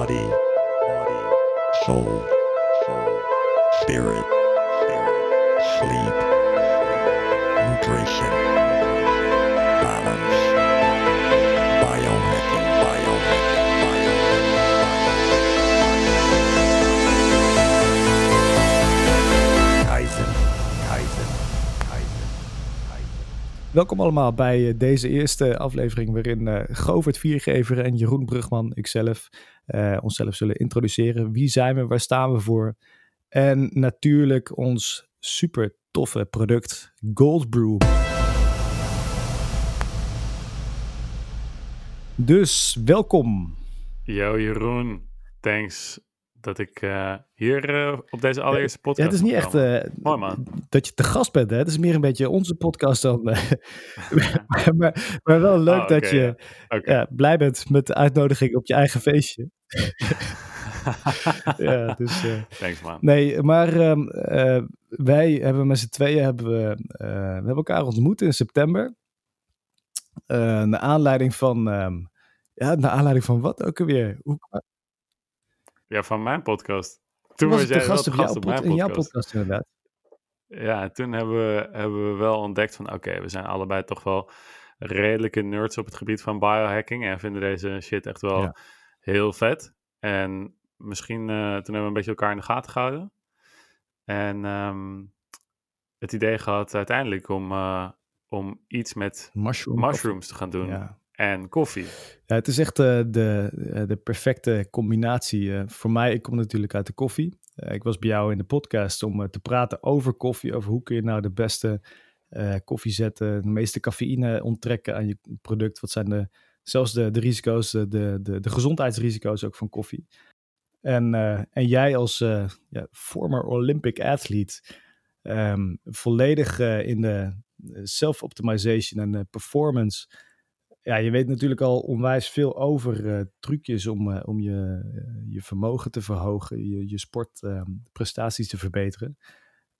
body, body, soul, soul, spirit, spirit, sleep, Welkom allemaal bij eh, deze eerste aflevering waarin eh Govert Viergever en Jeroen Brugman, ikzelf, eh, onszelf zullen introduceren. Wie zijn we, waar staan we voor? En natuurlijk ons super toffe product Gold Brew. Dus welkom. Yo Jeroen, thanks dat ik eh, hier eh, op deze allereerste Ja, podcast het is niet echt eh, Mooi man. dat je te gast bent, hè? Het is meer een beetje onze podcast dan. maar, maar wel leuk Oh, dat oké, je ja. Ja, blij bent met de uitnodiging op je eigen feestje. ja, dus, Thanks man. nee, maar ehm, eh, wij hebben met z'n tweeën hebben we, we hebben elkaar ontmoet in september. Naar aanleiding van, ehm, ja, naar aanleiding van wat ook alweer? Hoe, Ja, van mijn podcast. toen was was jij gast op jouw, gast op pod- mijn in jouw podcast. podcast inderdaad. Ja, en toen hebben we, hebben we wel ontdekt van oké, we zijn allebei toch wel redelijke nerds op het gebied van biohacking en vinden deze shit echt wel Ja. heel vet. En misschien, eh, toen hebben we een beetje elkaar in de gaten gehouden. En ehm, het idee gehad uiteindelijk om, eh, om iets met Mushroom. mushrooms te gaan doen Ja. En koffie. Ja, het is echt eh, de, eh, de perfecte combinatie. eh, voor mij, ik kom natuurlijk uit de koffie. Ik was bij jou in de podcast om te praten over koffie. Over hoe kun je nou de beste koffie zetten. De meeste cafeïne onttrekken aan je product. Wat zijn de, zelfs de, de risico's, de, de, de, gezondheidsrisico's ook van koffie. En, en jij als ja, former Olympic athlete. ehm, volledig in de self-optimization en performance ja, je weet natuurlijk al onwijs veel over eh, trucjes om, eh, om je, eh, je vermogen te verhogen, je, je sportprestaties te verbeteren.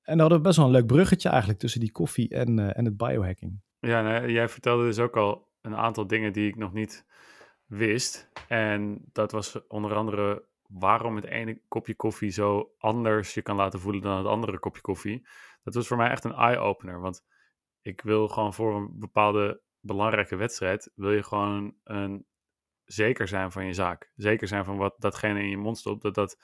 En dan hadden we best wel een leuk bruggetje eigenlijk tussen die koffie en, en het biohacking. Ja, nou, jij vertelde dus ook al een aantal dingen die ik nog niet wist. En dat was onder andere waarom het ene kopje koffie zo anders je kan laten voelen dan het andere kopje koffie. Dat was voor mij echt een eye-opener. Want ik wil gewoon voor een bepaalde belangrijke wedstrijd, wil je gewoon een, zeker zijn van je zaak. Zeker zijn van wat datgene in je mond stopt, dat dat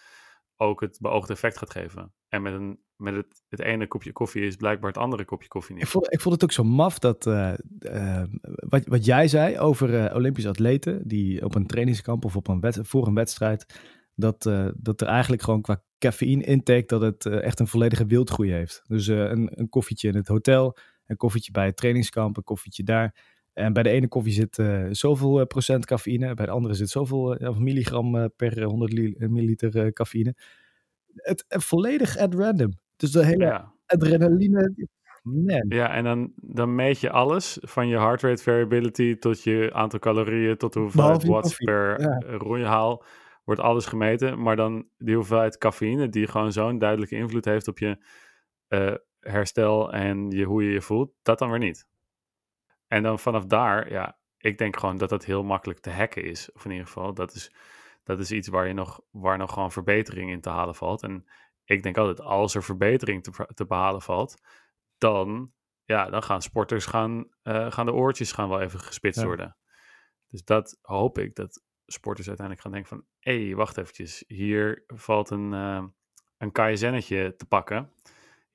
ook het beoogde effect gaat geven. En met, een, met het, het ene kopje koffie is blijkbaar het andere kopje koffie niet. Ik vond, ik vond het ook zo maf dat eh, eh, wat, wat jij zei over eh, Olympische atleten die op een trainingskamp of op een wed- voor een wedstrijd, dat, dat er eigenlijk gewoon qua cafeïne intake dat het echt een volledige wildgroei heeft. Dus een, een koffietje in het hotel, een koffietje bij het trainingskamp, een koffietje daar. En bij de ene koffie zit eh, zoveel eh, procent cafeïne, bij de andere zit zoveel eh, milligram per 100 li- milliliter cafeïne. Het, volledig at random. Dus de hele Ja. adrenaline, man. Ja, en dan, dan meet je alles, van je heart rate variability tot je aantal calorieën, tot de hoeveelheid watts per ja. roeihaal, wordt alles gemeten. Maar dan die hoeveelheid cafeïne, die gewoon zo'n duidelijke invloed heeft op je herstel en je, hoe je je voelt, dat dan weer niet. En dan vanaf daar, ja, ik denk gewoon dat dat heel makkelijk te hacken is. Of in ieder geval, dat is, dat is iets waar, je nog, waar nog gewoon verbetering in te halen valt. En ik denk altijd, als er verbetering te, te behalen valt, dan, ja, dan gaan sporters gaan, eh, gaan de oortjes gaan wel even gespitst Ja. worden. Dus dat hoop ik, dat sporters uiteindelijk gaan denken van, hé, hey, wacht eventjes, hier valt een, eh een kaizennetje te pakken.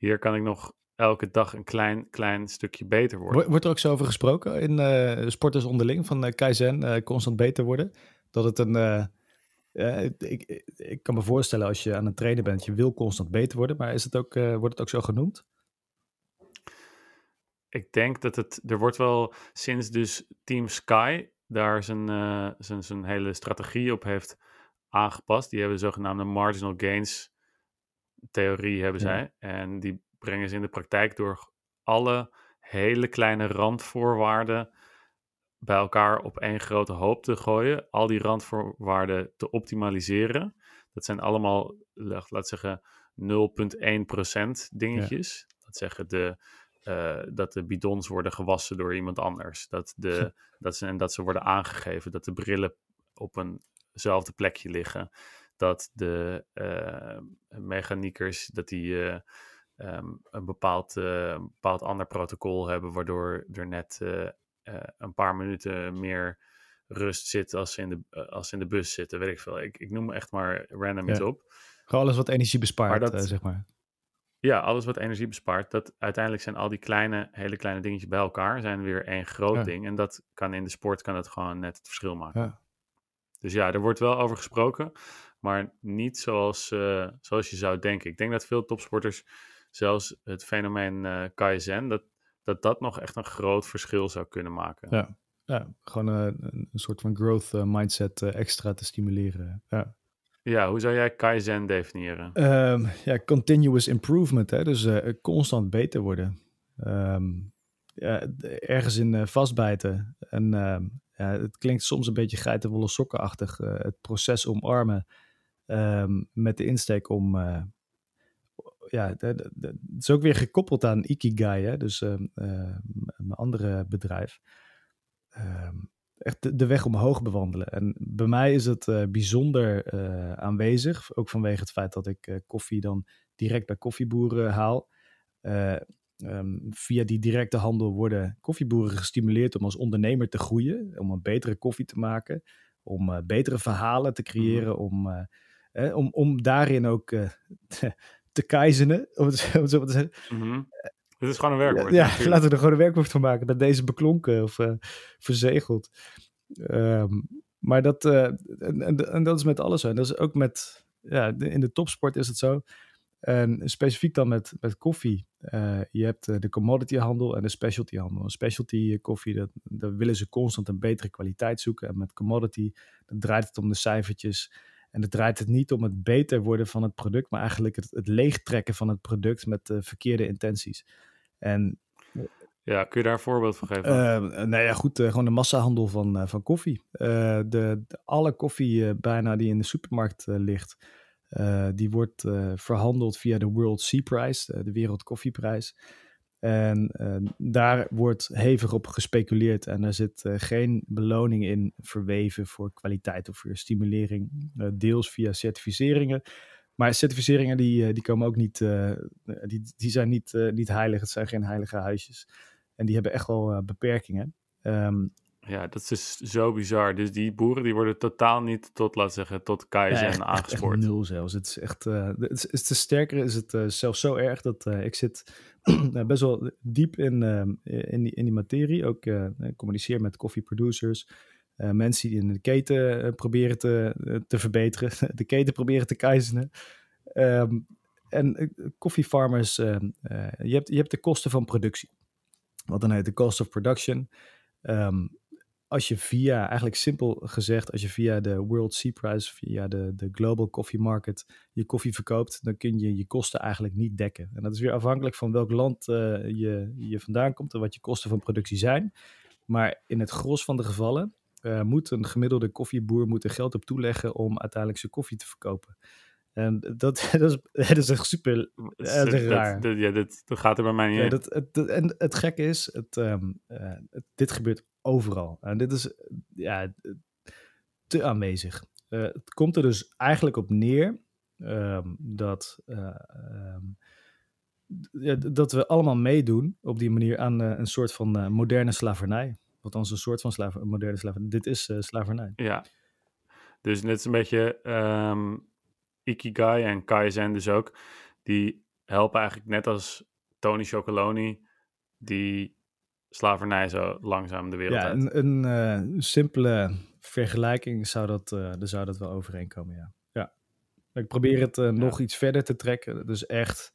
Hier kan ik nog elke dag een klein, klein stukje beter worden. Wordt er ook zo over gesproken in eh, sporters onderling van eh, Kaizen, eh, constant beter worden? Dat het een. ik, ik, kan me voorstellen als je aan het trainen bent, je wil constant beter worden, maar is het ook, wordt het ook zo genoemd? Ik denk dat het, er wordt wel sinds dus Team Sky daar zijn, zijn, zijn hele strategie op heeft aangepast. Die hebben de zogenaamde marginal gains theorie hebben Ja. zij. En die brengen ze in de praktijk door alle hele kleine randvoorwaarden bij elkaar op één grote hoop te gooien. Al die randvoorwaarden te optimaliseren. Dat zijn allemaal, laat zeggen, 0,1% dingetjes. Dat zeggen de, eh, dat de bidons worden gewassen door iemand anders. Dat, de, dat, ze, en dat ze worden aangegeven. Dat de brillen op een hetzelfde plekje liggen. Dat de uh, mechaniekers dat die uh, um, een, bepaald, een bepaald ander protocol hebben, waardoor er net een paar minuten meer rust zit als ze in de, als ze in de bus zitten. Weet ik veel. Ik, ik noem echt maar random iets op. Gewoon alles wat energie bespaart, dat, zeg maar. Ja, alles wat energie bespaart. Dat uiteindelijk zijn al die kleine, hele kleine dingetjes bij elkaar zijn weer één groot ding. En dat kan in de sport kan het gewoon net het verschil maken. Ja. Dus ja, er wordt wel over gesproken, maar niet zoals, uh, zoals je zou denken. Ik denk dat veel topsporters, zelfs het fenomeen uh, Kaizen, dat, dat dat nog echt een groot verschil zou kunnen maken. Ja, ja gewoon uh, een soort van growth mindset extra te stimuleren. Ja. Ja, hoe zou jij Kaizen definiëren? Um, ja, continuous improvement, hè? dus constant beter worden. Um, ja, ergens in vastbijten en ehm, ja, het klinkt soms een beetje geitenwolle sokkenachtig. Uh, het proces omarmen um, met de insteek om... Uh, ja, het is ook weer gekoppeld aan Ikigai, hè? dus uh, mijn andere bedrijf. Um, echt de, weg omhoog bewandelen. En bij mij is het bijzonder aanwezig, ook vanwege het feit dat ik koffie dan direct bij koffieboeren haal. Ehm, via die directe handel worden koffieboeren gestimuleerd om als ondernemer te groeien, om een betere koffie te maken, om uh, betere verhalen te creëren, om, uh, om, om daarin ook uh, te, keizenen, om het, zo te zeggen. Mm Het is gewoon een werkwoord. Ja, ja laten we er gewoon een werkwoord van maken, dat deze beklonken of verzegeld. Um, maar dat, en, en, en, dat is met alles zo. dat is ook met, ja, in de topsport is het zo en specifiek dan met, met koffie. Uh, je hebt uh, de commodity handel en de specialty handel. Een specialty eh, koffie, dat, daar willen ze constant een betere kwaliteit zoeken. En met commodity, dan draait het om de cijfertjes. En dan draait het niet om het beter worden van het product, maar eigenlijk het, het leegtrekken van het product met uh, verkeerde intenties. En ja, kun je daar een voorbeeld van geven? Uh, nou ja, goed, uh, gewoon de massahandel van, uh, van koffie. De, de, alle koffie bijna die in de supermarkt ligt, die wordt verhandeld via de World Sea Prize, de Wereld Koffieprijs. En uh, daar wordt hevig op gespeculeerd en er zit geen beloning in verweven voor kwaliteit of voor stimulering, deels via certificeringen. Maar certificeringen die, die komen ook niet, die, die zijn niet, niet heilig, het zijn geen heilige huisjes. En die hebben echt wel beperkingen. Um, ja, dat is zo bizar. Dus die boeren die worden totaal niet tot, laten zeggen, tot keizer ja, aangespoord. Nul zelfs. Het is echt, uh, het is, het is sterker is het uh, zelfs zo erg dat uh, ik zit best wel diep in, in, die, in die materie. Ook communiceer met coffee producers. mensen die in de keten proberen te, te verbeteren. de keten proberen te keizeren. Um, en koffiefarmers, je, hebt, je hebt de kosten van productie. Wat dan heet de cost of production. Um, als je via, eigenlijk simpel gezegd, als je via de World Sea Price, via de, de Global Coffee Market je koffie verkoopt, dan kun je je kosten eigenlijk niet dekken. En dat is weer afhankelijk van welk land uh, je, je vandaan komt en wat je kosten van productie zijn. Maar in het gros van de gevallen uh, moet een gemiddelde koffieboer moet er geld op toeleggen om uiteindelijk zijn koffie te verkopen. En dat, dat, is, dat is echt super dat is raar. Dat, ja, dat, dat gaat er bij mij niet ja, dat, het, En het gekke is, het, um, uh, het, dit gebeurt overal. En dit is ja, te aanwezig. Uh, het komt er dus eigenlijk op neer um, dat, um, ja, dat we allemaal meedoen op die manier aan uh, een soort van moderne slavernij. Althans, een soort van moderne slavernij. Dit is slavernij. Ja, dus net een beetje um, Ikigai en Kaizen dus ook. Die helpen eigenlijk net als Tony Chocoloni, die slavernij zo langzaam de wereld ja, uit. Een, een uh, simpele vergelijking zou dat, uh, daar zou dat wel overeenkomen, ja. ja. Ik probeer het uh, nog iets verder te trekken. Dus echt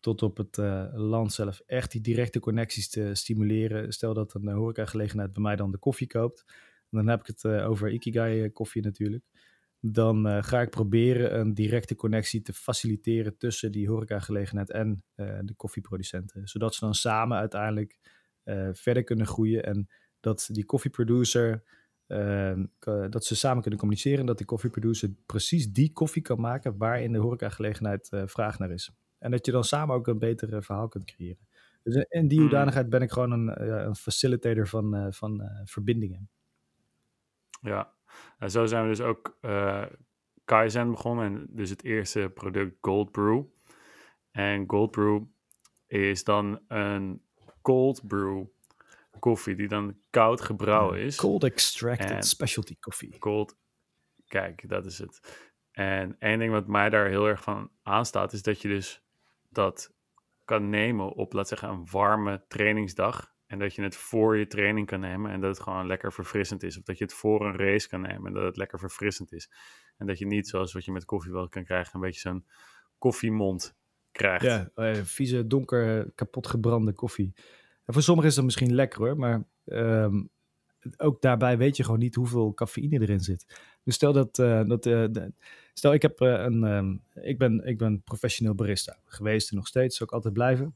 tot op het land zelf. Echt die directe connecties te stimuleren. Stel dat een horecagelegenheid bij mij dan de koffie koopt. Dan heb ik het over Ikigai koffie natuurlijk. Dan ga ik proberen een directe connectie te faciliteren tussen die horecagelegenheid en de koffieproducenten. Zodat ze dan samen uiteindelijk verder kunnen groeien. En dat die koffieproducer, uh, dat ze samen kunnen communiceren. En dat die koffieproducer precies die koffie kan maken waar in de horecagelegenheid uh, vraag naar is. En dat je dan samen ook een beter verhaal kunt creëren. Dus in die hmm. hoedanigheid ben ik gewoon een, een facilitator van, van verbindingen. Ja, En zo zijn we dus ook eh, Kaizen begonnen. En dus het eerste product Gold Brew. En Gold Brew is dan een cold brew koffie die dan koud gebrouwen is. Cold extracted En- specialty coffee. Cold. Kijk, dat is het. En één ding wat mij daar heel erg van aanstaat, is dat je dus dat kan nemen op, laat zeggen, een warme trainingsdag. En dat je het voor je training kan nemen en dat het gewoon lekker verfrissend is. Of dat je het voor een race kan nemen en dat het lekker verfrissend is. En dat je niet, zoals wat je met koffie wel kan krijgen, een beetje zo'n koffiemond krijgt. Ja, eh, vieze, donker, kapot gebrande koffie. En voor sommigen is dat misschien lekker hoor, maar ehm, ook daarbij weet je gewoon niet hoeveel cafeïne erin zit. Dus stel dat, eh, dat eh, stel ik heb een, ehm, ik ben, ik ben professioneel barista geweest en nog steeds, ik altijd blijven.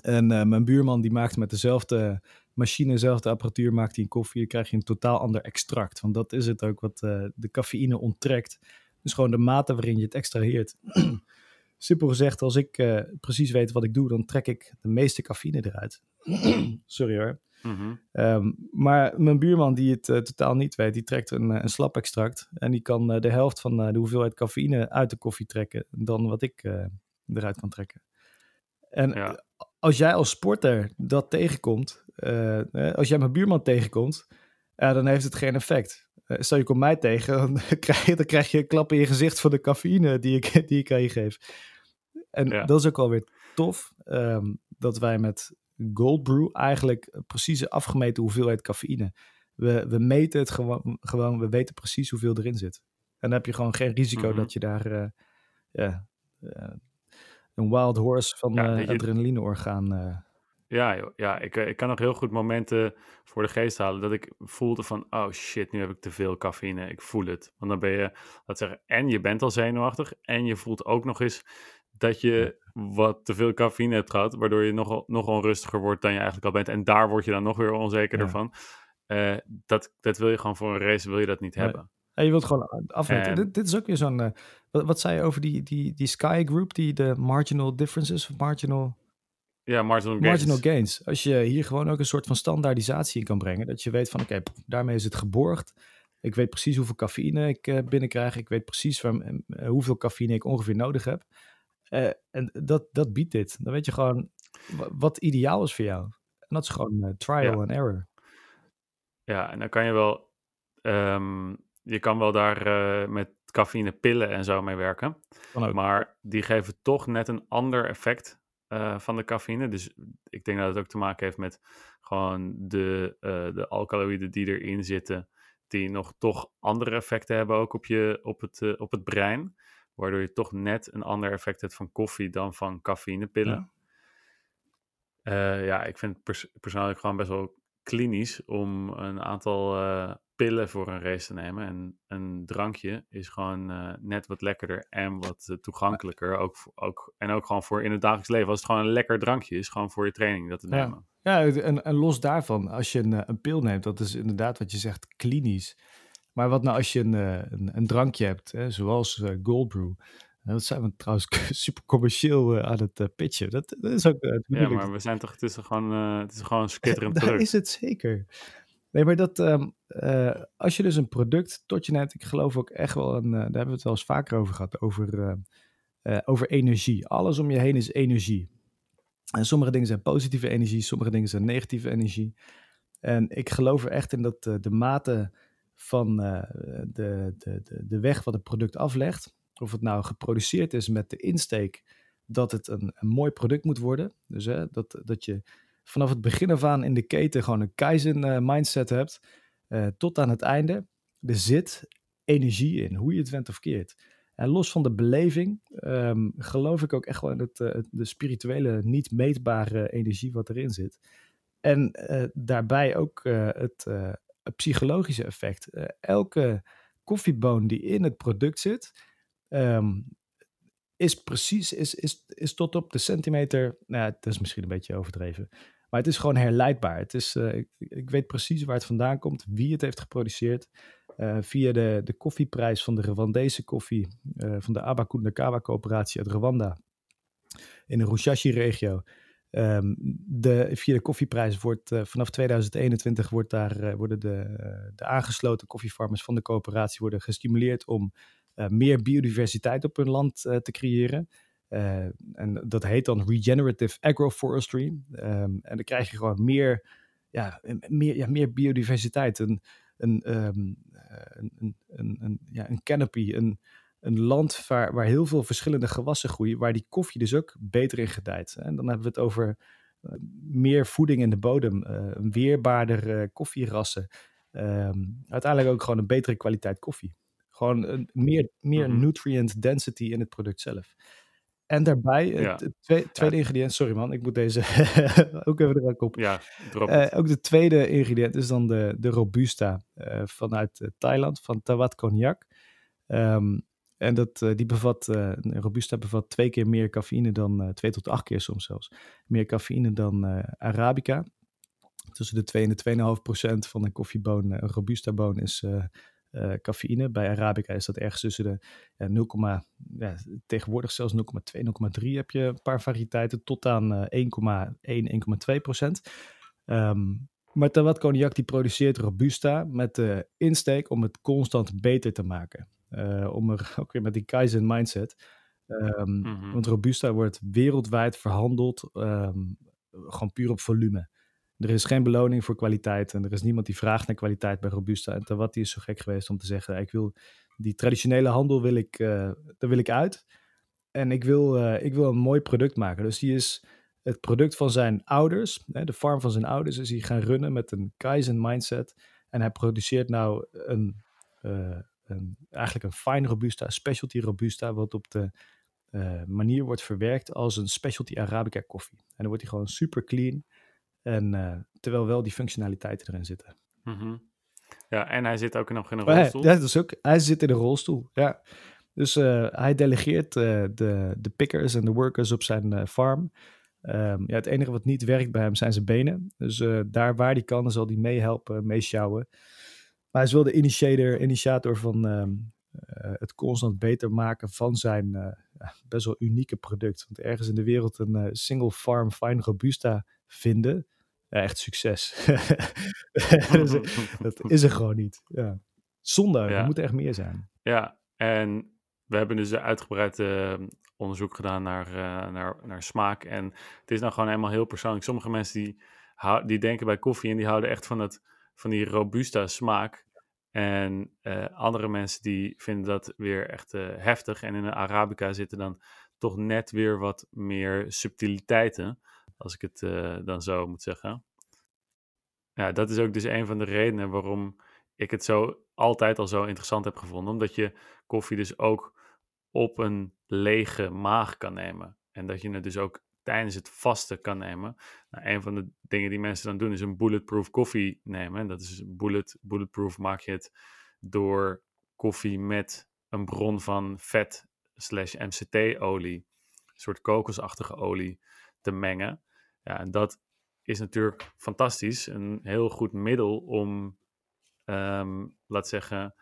En mijn buurman die maakt met dezelfde machine, dezelfde apparatuur, maakt hij een koffie. Dan krijg je een totaal ander extract. Want dat is het ook wat de cafeïne onttrekt. Dus gewoon de mate waarin je het extraheert. Simpel gezegd, als ik eh, precies weet wat ik doe, dan trek ik de meeste cafeïne eruit. Sorry hoor. Mhm. Ehm, maar mijn buurman die het eh, totaal niet weet, die trekt een, eh, een slap extract. En die kan de helft van de hoeveelheid cafeïne uit de koffie trekken dan wat ik eruit kan trekken. En Ja. als jij als sporter dat tegenkomt, als jij mijn buurman tegenkomt, dan heeft het geen effect. Eh, stel je komt mij tegen, dan krijg, je, dan krijg je een klap in je gezicht van de cafeïne die ik, die ik aan je geef. En Ja. dat is ook alweer tof, ehm, dat wij met Gold Brew eigenlijk precies afgemeten hoeveelheid cafeïne. We, we meten het gewoon, gewoon, we weten precies hoeveel erin zit. En dan heb je gewoon geen risico Mhm. dat je daar eh, eh, een wild horse van Ja, je- adrenalineorgaan. Ja, joh. ja ik, eh, ik kan nog heel goed momenten voor de geest halen dat ik voelde van, oh shit, nu heb ik te veel cafeïne. Ik voel het. Want dan ben je, laat zeggen, en je bent al zenuwachtig en je voelt ook nog eens dat je wat te veel cafeïne hebt gehad, waardoor je nog, nog onrustiger wordt dan je eigenlijk al bent. En daar word je dan nog weer onzekerder Ja. van. Eh, dat, dat wil je gewoon voor een race, wil je dat niet Nee. hebben. Ja, je wilt gewoon afweten. En- Dit, dit is ook weer zo'n. eh, wat, wat zei je over die, die, die Sky Group, die de marginal differences of marginal, Ja, marginal gains. marginal gains. Als je hier gewoon ook een soort van standaardisatie in kan brengen, dat je weet van oké, daarmee is het geborgd. Ik weet precies hoeveel cafeïne ik eh, binnenkrijg. Ik weet precies eh, hoeveel cafeïne ik ongeveer nodig heb. Eh, en dat, dat biedt dit. Dan weet je gewoon wa- wat ideaal is voor jou. En dat is gewoon trial Ja. and error. Ja, en dan kan je wel, ehm, je kan wel daar met cafeïne pillen en zo mee werken. Maar die geven toch net een ander effect eh, van de cafeïne. Dus ik denk dat het ook te maken heeft met gewoon de, eh, de alkaloïden die erin zitten. Die nog toch andere effecten hebben ook op, je, op, het, eh, op het brein. Waardoor je toch net een ander effect hebt van koffie dan van cafeïnepillen. Ja. Ja, ik vind het pers- persoonlijk gewoon best wel klinisch om een aantal eh, pillen voor een race te nemen. En een drankje is gewoon eh, net wat lekkerder en wat eh, toegankelijker. Ook, ook, en ook gewoon voor in het dagelijks leven. Als het gewoon een lekker drankje is, gewoon voor je training dat te nemen. Ja, en, en los daarvan, als je een, een pil neemt, dat is inderdaad wat je zegt, klinisch. Maar wat nou als je een, een, een drankje hebt, hè, zoals Gold Brew. En dat zijn we trouwens super commercieel eh, aan het eh, pitchen. Dat, dat is ook eh, het Ja, maar we zijn toch, het is gewoon, het is gewoon een product. is het zeker. Nee, maar dat, ehm, eh, als je dus een product tot je neemt, ik geloof ook echt wel, een, daar hebben we het wel eens vaker over gehad, over, over energie. Alles om je heen is energie. En sommige dingen zijn positieve energie, sommige dingen zijn negatieve energie. En ik geloof er echt in dat de mate van de, de, de, de weg wat het product aflegt, of het nou geproduceerd is met de insteek dat het een, een mooi product moet worden. Dus hè, dat, dat je vanaf het begin af aan in de keten gewoon een Kaizen eh, mindset hebt, eh, tot aan het einde. Er zit energie in, hoe je het went of keert. En los van de beleving ehm, geloof ik ook echt wel in het, eh, het- de spirituele, niet meetbare energie wat erin zit. En daarbij ook het, psychologische effect. Elke koffieboon die in het product zit, ehm, is precies, is, is, is tot op de centimeter, nou, dat is misschien een beetje overdreven, maar het is gewoon herleidbaar. Het is, eh, ik, ik weet precies waar het vandaan komt, wie het heeft geproduceerd. Eh, via de, de koffieprijs van de Rwandese koffie, eh, van de Abakundakawa coöperatie uit Rwanda, in de Rushashi-regio. Ehm, de, via de koffieprijs wordt vanaf 2021 wordt daar, worden de, de aangesloten koffiefarmers van de coöperatie worden gestimuleerd om meer biodiversiteit op hun land eh, te creëren. Eh, en dat heet dan regenerative agroforestry. Ehm, en dan krijg je gewoon meer, ja, meer, ja, meer biodiversiteit. Een, een, ehm, eh, een, een, een, een, ja, een canopy, een, een land waar, waar heel veel verschillende gewassen groeien, waar die koffie dus ook beter in gedijt. En dan hebben we het over eh, meer voeding in de bodem, eh, een weerbaarder eh, koffierassen. Ehm, uiteindelijk ook gewoon een betere kwaliteit koffie. Gewoon een, meer, meer Mhm. nutrient density in het product zelf. En daarbij, het, Ja. het twee- tweede ingrediënt, sorry man, ik moet deze ook even er ook op. Ja, Eh, het. ook de tweede ingrediënt is dan de, de Robusta eh, vanuit eh, Thailand, van Tawat Cognac. Ehm, en dat, eh, die bevat, eh, Robusta bevat twee keer meer cafeïne dan, eh, twee tot acht keer soms zelfs, meer cafeïne dan eh, Arabica. Tussen de 2 en de 2,5 procent van een koffieboon, eh, een Robusta boon, is eh, eh, cafeïne. Bij Arabica is dat ergens tussen de ja, 0, ja, tegenwoordig zelfs 0,2, 0,3 heb je een paar variëteiten, tot aan eh, 1,1, 1,2 procent. Ehm, maar Tawat Cognac die produceert Robusta met de insteek om het constant beter te maken. Eh, om er ook weer met die Kaizen mindset. Ehm, Mhm. Want Robusta wordt wereldwijd verhandeld ehm, gewoon puur op volume. Er is geen beloning voor kwaliteit en er is niemand die vraagt naar kwaliteit bij Robusta. En Tawat die is zo gek geweest om te zeggen, ik wil die traditionele handel wil ik, eh, daar wil ik uit. En ik wil, eh, ik wil een mooi product maken. Dus die is het product van zijn ouders, hè, de farm van zijn ouders, is hij gaan runnen met een Kaizen mindset. En hij produceert nou een, eh, een, eigenlijk een fine Robusta, specialty Robusta, wat op de manier wordt verwerkt als een specialty Arabica koffie. En dan wordt hij gewoon super clean. En eh, terwijl wel die functionaliteiten erin zitten. Mhm. Ja, en hij zit ook nog in een Maar hij, rolstoel. ja, dat is ook, hij zit in een rolstoel. Ja. Dus eh, hij delegeert eh, de, de pickers en de workers op zijn farm. Ehm, ja, het enige wat niet werkt bij hem zijn zijn benen. Dus daar waar hij kan, zal hij meehelpen, meeschouwen. Maar hij is wel de initiator, initiator van ehm, eh, het constant beter maken van zijn best wel unieke product. Want ergens in de wereld een single farm fine robusta vinden, ja, echt succes. Dus, eh, dat is er gewoon niet. Ja. Zonde, er Ja. moet echt meer zijn. Ja, en we hebben dus uitgebreid eh, onderzoek gedaan naar, eh, naar, naar smaak. En het is nou gewoon helemaal heel persoonlijk. Sommige mensen die, hou- die denken bij koffie en die houden echt van, het, van die robusta smaak. En andere mensen die vinden dat weer echt heftig. En in een Arabica zitten dan toch net weer wat meer subtiliteiten. Als ik het eh, dan zo moet zeggen. Ja, dat is ook dus een van de redenen waarom ik het zo altijd al zo interessant heb gevonden. Omdat je koffie dus ook op een lege maag kan nemen. En dat je het dus ook tijdens het vasten kan nemen. Nou, een van de dingen die mensen dan doen is een bulletproof koffie nemen. En dat is bullet, bulletproof maak je het door koffie met een bron van vet slash MCT-olie, een soort kokosachtige olie, te mengen. Ja, en dat is natuurlijk fantastisch. Een heel goed middel om, ehm, laat zeggen,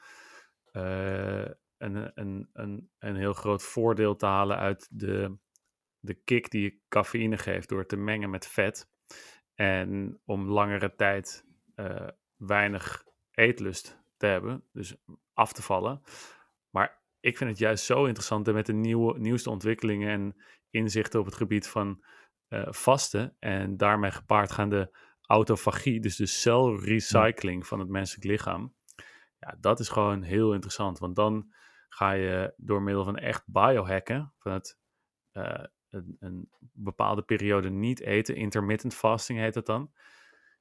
eh, een, een, een, een heel groot voordeel te halen uit de, de kick die je cafeïne geeft door te mengen met vet. En om langere tijd eh, weinig eetlust te hebben, dus af te vallen. Maar ik vind het juist zo interessant met de nieuwe, nieuwste ontwikkelingen en inzichten op het gebied van eh, vasten en daarmee gepaardgaande autofagie, dus de celrecycling van het menselijk lichaam. Ja, dat is gewoon heel interessant, want dan ga je door middel van echt biohacken, van het eh, een, een bepaalde periode niet eten, intermittent fasting heet het dan.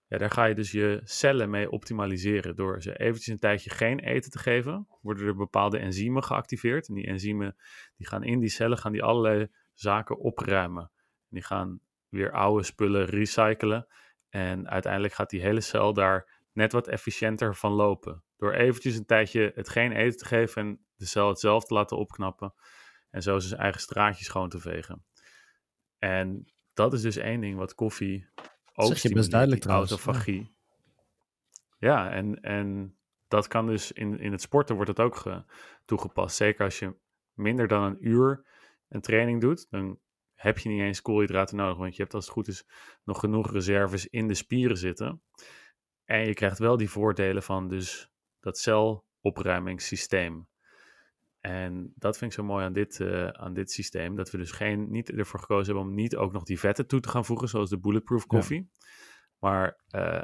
Ja, daar ga je dus je cellen mee optimaliseren. Door ze eventjes een tijdje geen eten te geven, worden er bepaalde enzymen geactiveerd. En die enzymen die gaan in die cellen gaan die allerlei zaken opruimen. Die gaan weer oude spullen recyclen. En uiteindelijk gaat die hele cel daar net wat efficiënter van lopen. Door eventjes een tijdje het geen eten te geven en de cel het zelf te laten opknappen. En zo zijn eigen straatjes schoon te vegen. En dat is dus één ding wat koffie ook zeg je best duidelijk trouwens. autofagie. Ja, en, en dat kan dus in, in het sporten wordt het ook ge- toegepast. Zeker als je minder dan een uur een training doet, dan heb je niet eens koolhydraten nodig, want je hebt als het goed is nog genoeg reserves in de spieren zitten. En je krijgt wel die voordelen van dus dat celopruimingssysteem. En dat vind ik zo mooi aan dit, eh, aan dit systeem. Dat we dus geen, niet ervoor gekozen hebben om niet ook nog die vetten toe te gaan voegen, zoals de bulletproof koffie. Maar eh,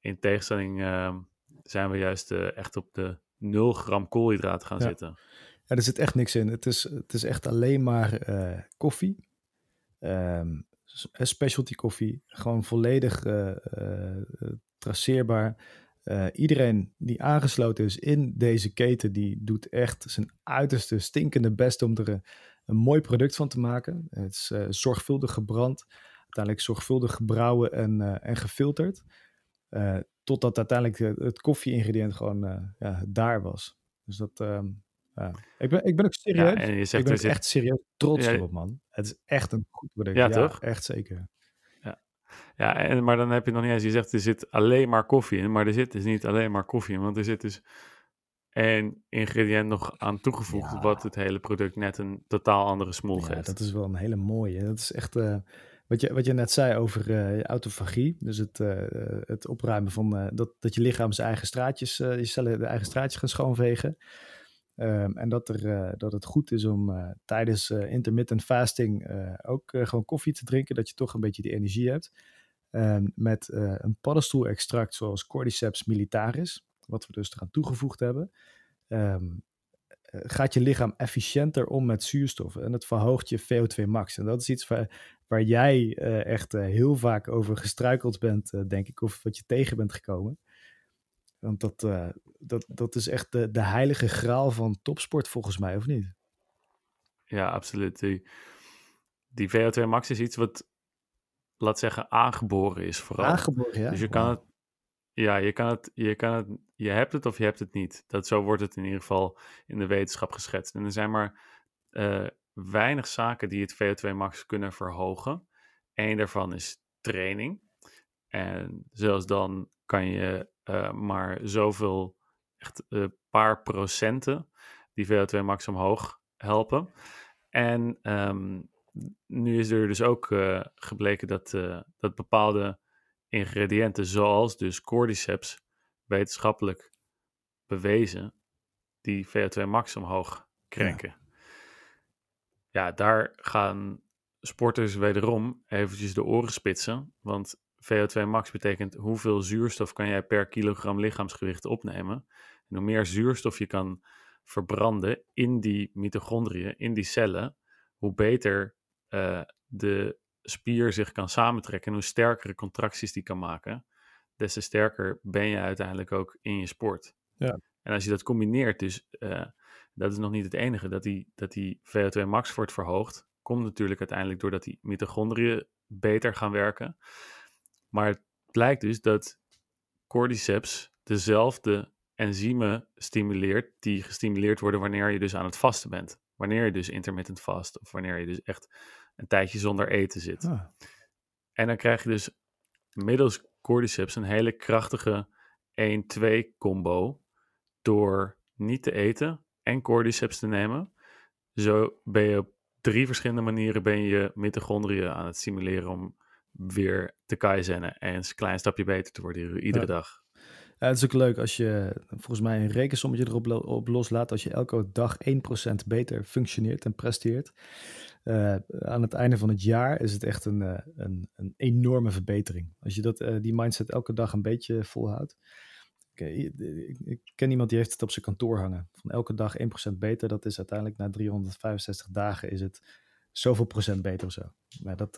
in tegenstelling uh, zijn we juist uh, echt op de 0 gram koolhydraten gaan Ja. zitten. Ja, er zit echt niks in. Het is, het is echt alleen maar eh, koffie. Eh, specialty koffie. Gewoon volledig eh, eh, traceerbaar. Iedereen die aangesloten is in deze keten, die doet echt zijn uiterste stinkende best om er een, mooi product van te maken. Het is zorgvuldig gebrand, uiteindelijk zorgvuldig gebrouwen en, en gefilterd. Totdat uiteindelijk het, het koffie-ingrediënt gewoon ja, daar was. Dus dat, ehm, ja. ik, ben, ik ben ook serieus. Ja, en je ik zegt ben er ook zit, echt serieus trots Ja, op, man. Het is echt een goed product. Ja, toch? Echt zeker. ja, en, maar dan heb je nog niet eens, je zegt er zit alleen maar koffie in, maar er zit dus niet alleen maar koffie in, want er zit dus één ingrediënt nog aan toegevoegd, Ja. wat het hele product net een totaal andere smoel Ja, geeft. dat is wel een hele mooie. Dat is echt eh, wat, je, wat je net zei over je autofagie. Dus het, eh, het opruimen van dat, dat je lichaam zijn eigen straatjes, je cellen de eigen straatjes gaan schoonvegen. Ehm, en dat, er, eh, dat het goed is om eh, tijdens eh, intermittent fasting ook gewoon koffie te drinken. Dat je toch een beetje die energie hebt. Ehm, met een paddenstoelextract zoals Cordyceps militaris. Wat we dus eraan toegevoegd hebben. Ehm, eh, gaat je lichaam efficiënter om met zuurstof en het verhoogt je VO2 max. En dat is iets waar, waar jij echt heel vaak over gestruikeld bent, denk ik, of wat je tegen bent gekomen. Want dat, eh, dat, dat is echt de, de heilige graal van topsport volgens mij, of niet? Ja, absoluut. Die, die VO2 max is iets wat, laat zeggen, aangeboren is vooral. Aangeboren, ja. Dus je kan het, ja, je kan het, je kan het, je hebt het of je hebt het niet. Dat, zo wordt het in ieder geval in de wetenschap geschetst. En er zijn maar eh, weinig zaken die het VO2 max kunnen verhogen. Eén daarvan is training. En zelfs dan kan je eh, maar zoveel, echt een paar procenten, die VO2 max omhoog helpen. En ehm, nu is er dus ook eh, gebleken dat, dat bepaalde ingrediënten, zoals dus cordyceps, wetenschappelijk bewezen, die VO2 max omhoog krenken. Ja. daar gaan sporters wederom eventjes de oren spitsen, want VO2 max betekent hoeveel zuurstof kan jij per kilogram lichaamsgewicht opnemen. En hoe meer zuurstof je kan verbranden in die mitochondriën, in die cellen, hoe beter eh, de spier zich kan samentrekken en hoe sterkere contracties die kan maken, des te sterker ben je uiteindelijk ook in je sport. Ja. En als je dat combineert, dus eh, dat is nog niet het enige, dat die, dat die VO2 max wordt verhoogd, komt natuurlijk uiteindelijk doordat die mitochondriën beter gaan werken. Maar het blijkt dus dat cordyceps dezelfde enzymen stimuleert die gestimuleerd worden wanneer je dus aan het vasten bent. Wanneer je dus intermittent fast of wanneer je dus echt een tijdje zonder eten zit. Ah, En dan krijg je dus middels cordyceps een hele krachtige 1-2 combo door niet te eten en cordyceps te nemen. Zo ben je op drie verschillende manieren ben je je mitochondriën aan het stimuleren om weer te kaizennen en een klein stapje beter te worden iedere Ja. dag. Ja, het is ook leuk als je volgens mij een rekensommetje erop lo- op loslaat. Als je elke dag 1% beter functioneert en presteert. eh, aan het einde van het jaar is het echt een, eh, een, een enorme verbetering. Als je dat, eh, die mindset elke dag een beetje volhoudt. Ik, eh, ik, ik ken iemand die heeft het op zijn kantoor hangen. Van elke dag 1% beter. Dat is uiteindelijk na 365 dagen is het zoveel procent beter of zo. Maar dat,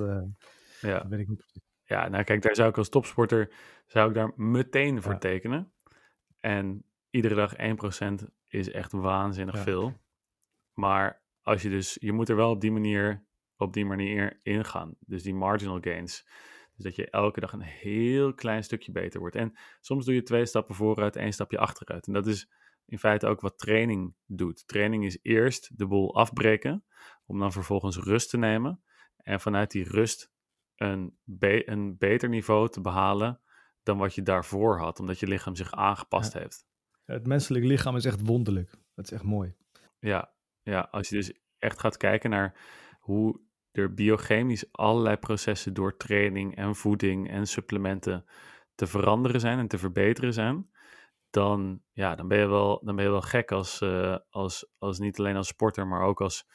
Ja. dat weet ik niet precies. Ja, nou kijk, daar zou ik als topsporter zou ik daar meteen voor tekenen. En iedere dag 1% is echt waanzinnig Ja. veel. Maar als je dus, je moet er wel op die manier, op die manier ingaan. Dus die marginal gains. Dus dat je elke dag een heel klein stukje beter wordt. En soms doe je twee stappen vooruit, één stapje achteruit. En dat is in feite ook wat training doet. Training is eerst de boel afbreken, om dan vervolgens rust te nemen. En vanuit die rust een, be- een beter niveau te behalen dan wat je daarvoor had, omdat je lichaam zich aangepast heeft. Het menselijk lichaam is echt wonderlijk. Dat is echt mooi. Ja, ja, als je dus echt gaat kijken naar hoe er biochemisch allerlei processen door training en voeding en supplementen te veranderen zijn en te verbeteren zijn, dan, ja, dan, ben, je wel, dan ben je wel gek als, eh, als, als niet alleen als sporter, maar ook als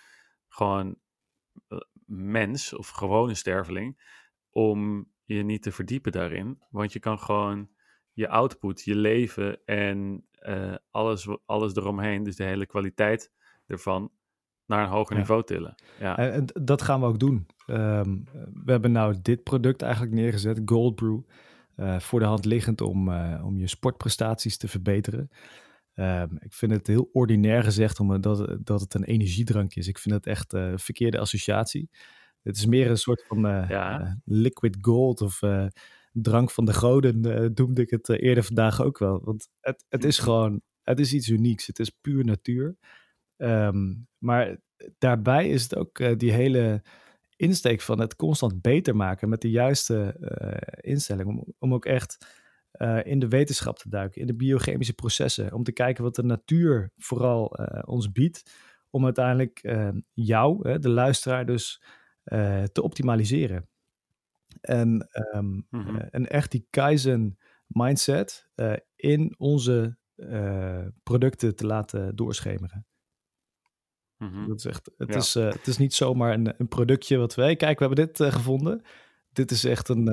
gewoon eh, mens of gewone sterveling, om je niet te verdiepen daarin. Want je kan gewoon je output, je leven en eh, alles, alles eromheen, dus de hele kwaliteit ervan, naar een hoger Ja. niveau tillen. Ja, En, en dat gaan we ook doen. Ehm, we hebben nou dit product eigenlijk neergezet, Gold Brew. eh, voor de hand liggend om, eh, om je sportprestaties te verbeteren. Ehm, ik vind het heel ordinair gezegd omdat dat het een energiedrank is. Ik vind het echt een verkeerde associatie. Het is meer een soort van eh, Ja. eh, liquid gold of drank van de goden, noemde ik het eerder vandaag ook wel. Want het, het is Mhm. gewoon, het is iets unieks. Het is puur natuur. Ehm, maar daarbij is het ook die hele insteek van het constant beter maken met de juiste instelling. Om, om ook echt eh, in de wetenschap te duiken, in de biochemische processen. Om te kijken wat de natuur vooral eh, ons biedt. Om uiteindelijk eh, jou, hè, de luisteraar, dus te optimaliseren. En, en echt die Kaizen mindset in onze producten te laten doorschemeren. mhm. Dat is echt, het, Ja. is, het is niet zomaar een, een productje wat wij, kijk, we hebben dit gevonden. Dit is echt een,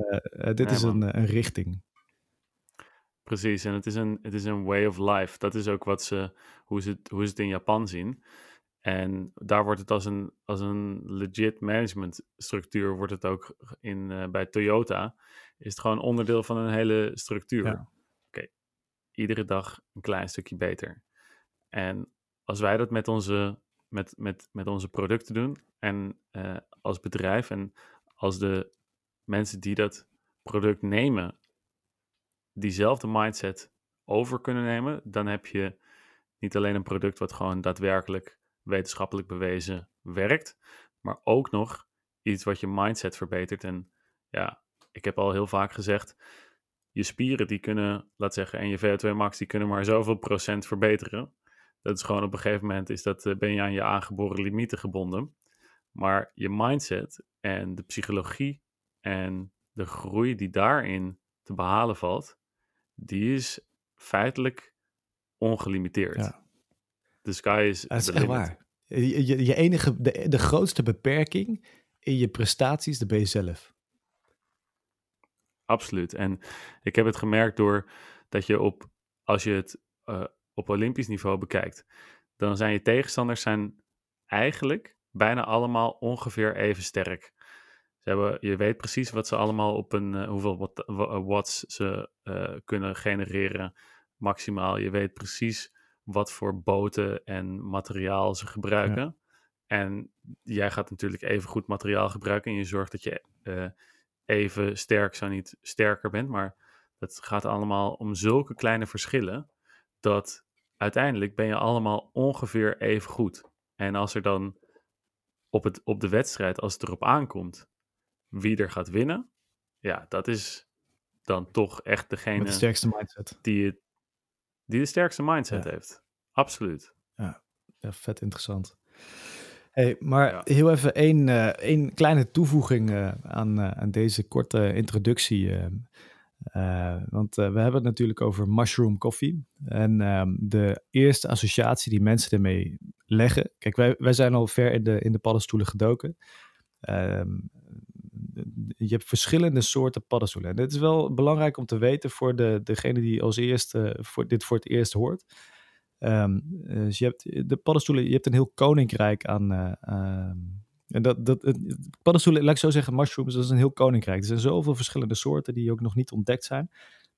dit is een, een richting. Precies, en het is, een, het is een way of life. Dat is ook wat ze, hoe, ze het, hoe ze het in Japan zien. En daar wordt het als een, als een legit managementstructuur, wordt het ook in, eh, bij Toyota, is het gewoon onderdeel van een hele structuur. Ja. Oké, iedere dag een klein stukje beter. En als wij dat met onze, met, met, met onze producten doen, en eh, als bedrijf, en als de mensen die dat product nemen, diezelfde mindset over kunnen nemen, dan heb je niet alleen een product wat gewoon daadwerkelijk wetenschappelijk bewezen werkt, maar ook nog iets wat je mindset verbetert. En ja, ik heb al heel vaak gezegd, je spieren die kunnen, laat zeggen, en je VO2 max, die kunnen maar zoveel procent verbeteren. Dat is gewoon op een gegeven moment, is dat, eh, ben je aan je aangeboren limieten gebonden. Maar je mindset en de psychologie en de groei die daarin te behalen valt, die is feitelijk ongelimiteerd. Ja. The sky is Dat is echt waar. Je, je, je enige, de, de grootste beperking in je prestaties, dat ben je zelf. Absoluut. En ik heb het gemerkt door dat je op, als je het eh, op Olympisch niveau bekijkt, dan zijn je tegenstanders zijn eigenlijk bijna allemaal ongeveer even sterk. Ze hebben, je weet precies wat ze allemaal op een, eh, hoeveel wat, wa- watts ze eh, kunnen genereren maximaal. Je weet precies wat voor boten en materiaal ze gebruiken. En jij gaat natuurlijk even goed materiaal gebruiken en je zorgt dat je eh, even sterk, zo niet sterker bent. Maar het gaat allemaal om zulke kleine verschillen dat uiteindelijk ben je allemaal ongeveer even goed. En als er dan op, het, op de wedstrijd, als het erop aankomt, wie er gaat winnen, ja, dat is dan toch echt Met degene de sterkste mindset. die, het, die de sterkste mindset Ja. heeft. Absoluut. Ja, vet interessant. Hey, maar Ja. heel even één, eh, één kleine toevoeging eh, aan, eh, aan deze korte introductie. want we hebben het natuurlijk over mushroom coffee. En ehm, de eerste associatie die mensen ermee leggen. Kijk, wij, wij zijn al ver in de, in de paddenstoelen gedoken. Ehm, je hebt verschillende soorten paddenstoelen. En dit is wel belangrijk om te weten voor de, degene die als eerste voor, dit voor het eerst hoort. Ehm, dus je hebt de paddenstoelen, je hebt een heel koninkrijk aan. eh, ehm, en dat, dat, paddenstoelen, laat ik zo zeggen, mushrooms, dat is een heel koninkrijk. Er zijn zoveel verschillende soorten die ook nog niet ontdekt zijn.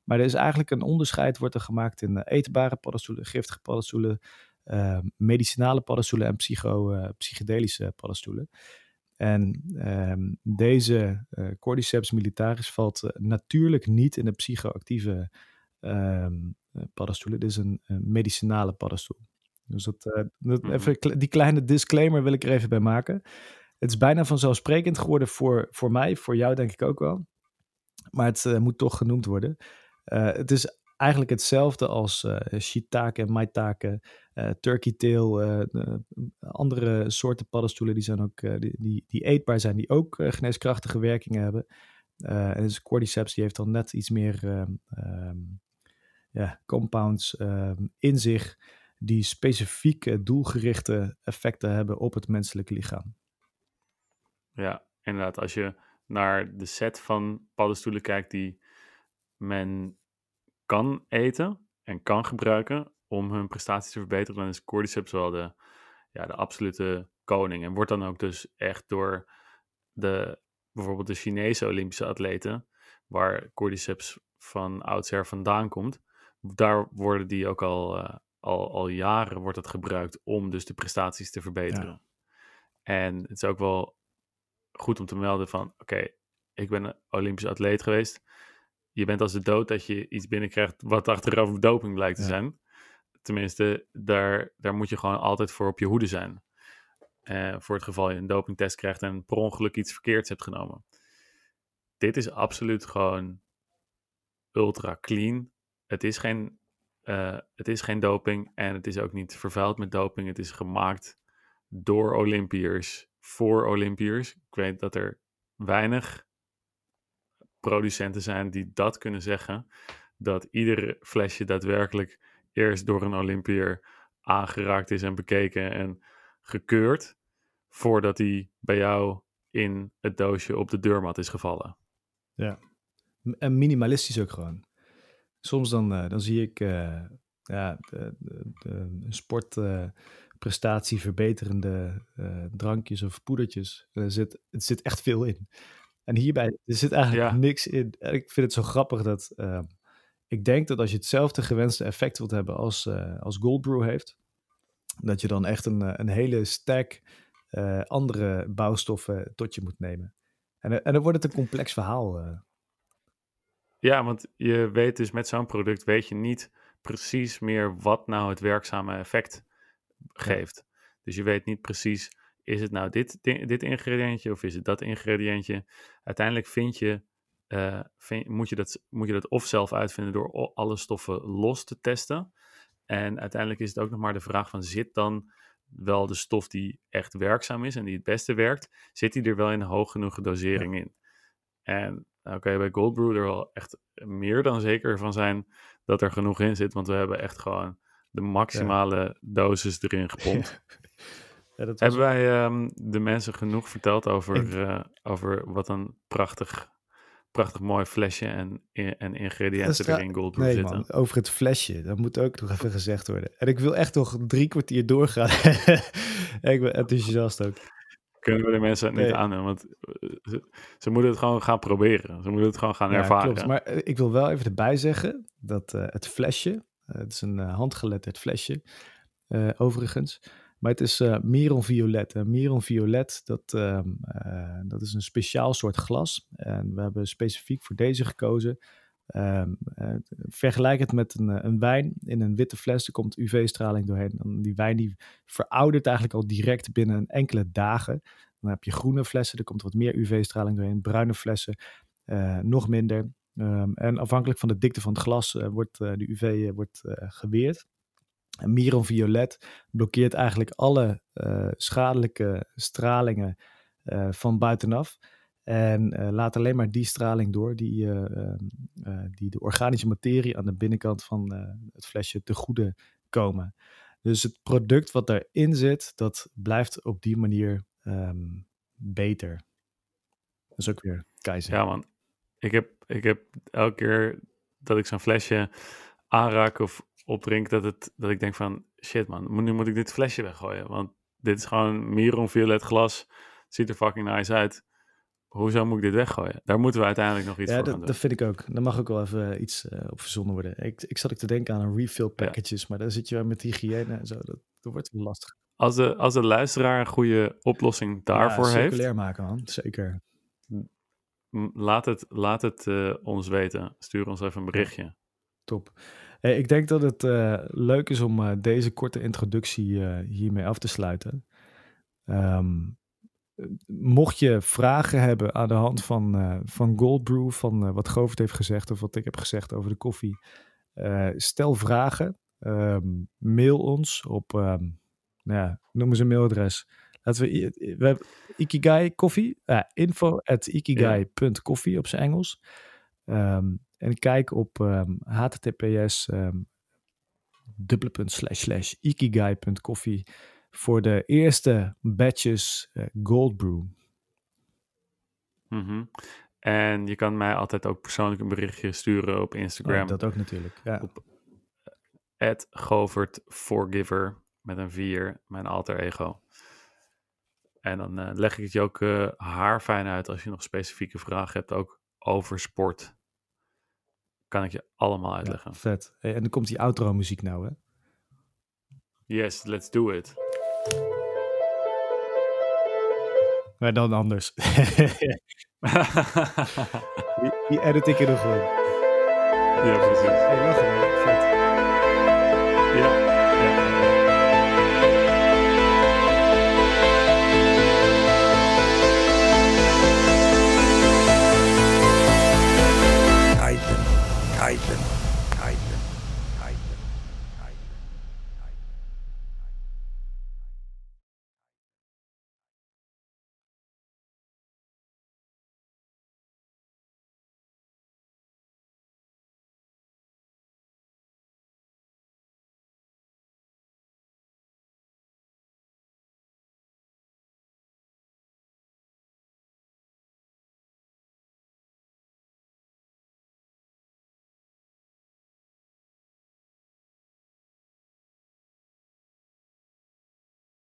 Maar er is eigenlijk een onderscheid, wordt er gemaakt in eh, eetbare paddenstoelen, giftige paddenstoelen, ehm, medicinale paddenstoelen en psycho, eh, psychedelische paddenstoelen. En ehm, deze eh, Cordyceps militaris valt eh, natuurlijk niet in de psychoactieve eh, paddenstoelen. Dit is een, een medicinale paddenstoel. Dus dat, dat Mhm. even, die kleine disclaimer wil ik er even bij maken. Het is bijna vanzelfsprekend geworden voor, voor mij, voor jou denk ik ook wel. Maar het moet toch genoemd worden. Het is eigenlijk hetzelfde als eh shiitake, maitake, eh, turkey tail, eh, de- andere soorten paddenstoelen die, zijn ook, die, die, die eetbaar zijn, die ook geneeskrachtige werkingen hebben. En dus cordyceps die heeft dan net iets meer ehm, ehm, ja, compounds ehm, in zich die specifieke doelgerichte effecten hebben op het menselijke lichaam. Ja, inderdaad. Als je naar de set van paddenstoelen kijkt die men kan eten en kan gebruiken om hun prestaties te verbeteren, dan is cordyceps wel de, ja, de absolute koning. En wordt dan ook dus echt door de, bijvoorbeeld de Chinese Olympische atleten, waar cordyceps van oudsher vandaan komt, daar worden die ook al, eh, al, al jaren wordt het gebruikt om dus de prestaties te verbeteren. En het is ook wel goed om te melden van, oké, ik ben een Olympisch atleet geweest. Je bent als de dood dat je iets binnenkrijgt wat achteraf doping blijkt te Ja. zijn. Tenminste, daar, daar moet je gewoon altijd voor op je hoede zijn. Eh, voor het geval je een dopingtest krijgt en per ongeluk iets verkeerds hebt genomen. Dit is absoluut gewoon ultra clean. Het is geen, eh, het is geen doping en het is ook niet vervuild met doping. Het is gemaakt door Olympiërs voor Olympiërs. Ik weet dat er weinig producenten zijn die dat kunnen zeggen. Dat iedere flesje daadwerkelijk eerst door een Olympiër aangeraakt is en bekeken en gekeurd. Voordat hij bij jou in het doosje op de deurmat is gevallen. M- En minimalistisch ook gewoon. Soms dan, eh, dan zie ik eh, ja, de sportprestatie verbeterende eh, drankjes of poedertjes. Er zit, het zit echt veel in. En hierbij er zit eigenlijk Ja. niks in. En ik vind het zo grappig dat eh, ik denk dat als je hetzelfde gewenste effect wilt hebben als, eh als Gold Brew heeft, dat je dan echt een, eh, een hele stack eh, andere bouwstoffen tot je moet nemen. En, en dan wordt het een complex verhaal. Ja, want je weet dus met zo'n product weet je niet precies meer wat nou het werkzame effect geeft. Dus je weet niet precies, is het nou dit, di- dit ingrediëntje of is het dat ingrediëntje? Uiteindelijk vind je, eh, vind- moet, je dat, moet je dat of zelf uitvinden door alle stoffen los te testen. En uiteindelijk is het ook nog maar de vraag van, zit dan wel de stof die echt werkzaam is en die het beste werkt, zit die er wel in een hoog genoeg dosering in? En dan kan je bij Gold Brew er wel echt meer dan zeker van zijn dat er genoeg in zit. Want we hebben echt gewoon de maximale dosis erin gepompt. Ja, dat was- Hebben wij ehm, de mensen genoeg verteld over, Ik- eh, over wat een prachtig, prachtig mooi flesje en, en ingrediënten is er in Nee zitten? man, over het flesje, dat moet ook nog even gezegd worden. En ik wil echt nog drie kwartier doorgaan. ik ben enthousiast ook. Kunnen we de mensen het niet Nee. aandoen? Want eh, ze, ze moeten het gewoon gaan proberen. Ze moeten het gewoon gaan Ja, ervaren. klopt. Maar eh, ik wil wel even erbij zeggen dat het flesje, het is een handgeletterd flesje, overigens. Maar het is eh Miron Violet. En Miron Violet, dat, ehm, eh, dat is een speciaal soort glas. En we hebben specifiek voor deze gekozen. Ehm, eh, vergelijk het met een, eh, een wijn in een witte fles. Er komt UV-straling doorheen. En die wijn die veroudert eigenlijk al direct binnen enkele dagen. Dan heb je groene flessen, er komt wat meer UV-straling doorheen. Bruine flessen, eh, nog minder. Ehm, en afhankelijk van de dikte van het glas eh, wordt eh, de UV eh, wordt, eh, geweerd. En Miron Violet blokkeert eigenlijk alle eh, schadelijke stralingen eh, van buitenaf. En eh, laat alleen maar die straling door die, eh, ehm, eh, die de organische materie aan de binnenkant van het flesje te goede komen. Dus het product wat daarin zit, dat blijft op die manier ehm, beter. Dat is ook weer keizer. Ja, man. Ik heb, ik heb elke keer dat ik zo'n flesje aanraak of opdrink, dat, het, dat ik denk van, shit man, moet- nu moet ik dit flesje weggooien. Want dit is gewoon Miron violet glas. Het ziet er fucking nice uit. Hoezo moet ik dit weggooien? Daar moeten we uiteindelijk nog iets Ja, voor dat, doen. dat vind ik ook. Daar mag ook wel even iets eh, op verzonnen worden. Ik, ik zat ook te denken aan een refill packages, maar daar zit je met hygiëne en zo. Dat, dat wordt wel lastig. Als de, als de luisteraar een goede oplossing daarvoor ja, heeft, circulair maken, man. Zeker. laat het, laat het eh, ons weten. Stuur ons even een berichtje. Top. Hey, ik denk dat het eh, leuk is om eh, deze korte introductie eh, hiermee af te sluiten. Ehm, mocht je vragen hebben aan de hand van, van Gold Brew, van wat Govert heeft gezegd of wat ik heb gezegd over de koffie, stel vragen. Ehm, mail ons op, ehm, nou ja, noem eens een mailadres. Laten we, we hebben Ikigai Koffie. Info at ikigai.coffee op zijn Engels. Ehm, en kijk op ehm, https slash ikigai.coffee voor de eerste batches eh, Gold Brew. Mhm. En je kan mij altijd ook persoonlijk een berichtje sturen op Oh, Instagram. dat ook natuurlijk. Ja. Op At Govert Forgiver met een 4, mijn alter ego. En dan eh, leg ik het je ook eh haarfijn uit als je nog specifieke vragen hebt, ook over sport. Kan ik je allemaal Ja, uitleggen. vet. Hey, en dan komt die outro muziek nou, hè? Yes, let's do it. Maar dan anders. die, die edit ik er nog in. ja, precies. Hey, wacht even. Vet.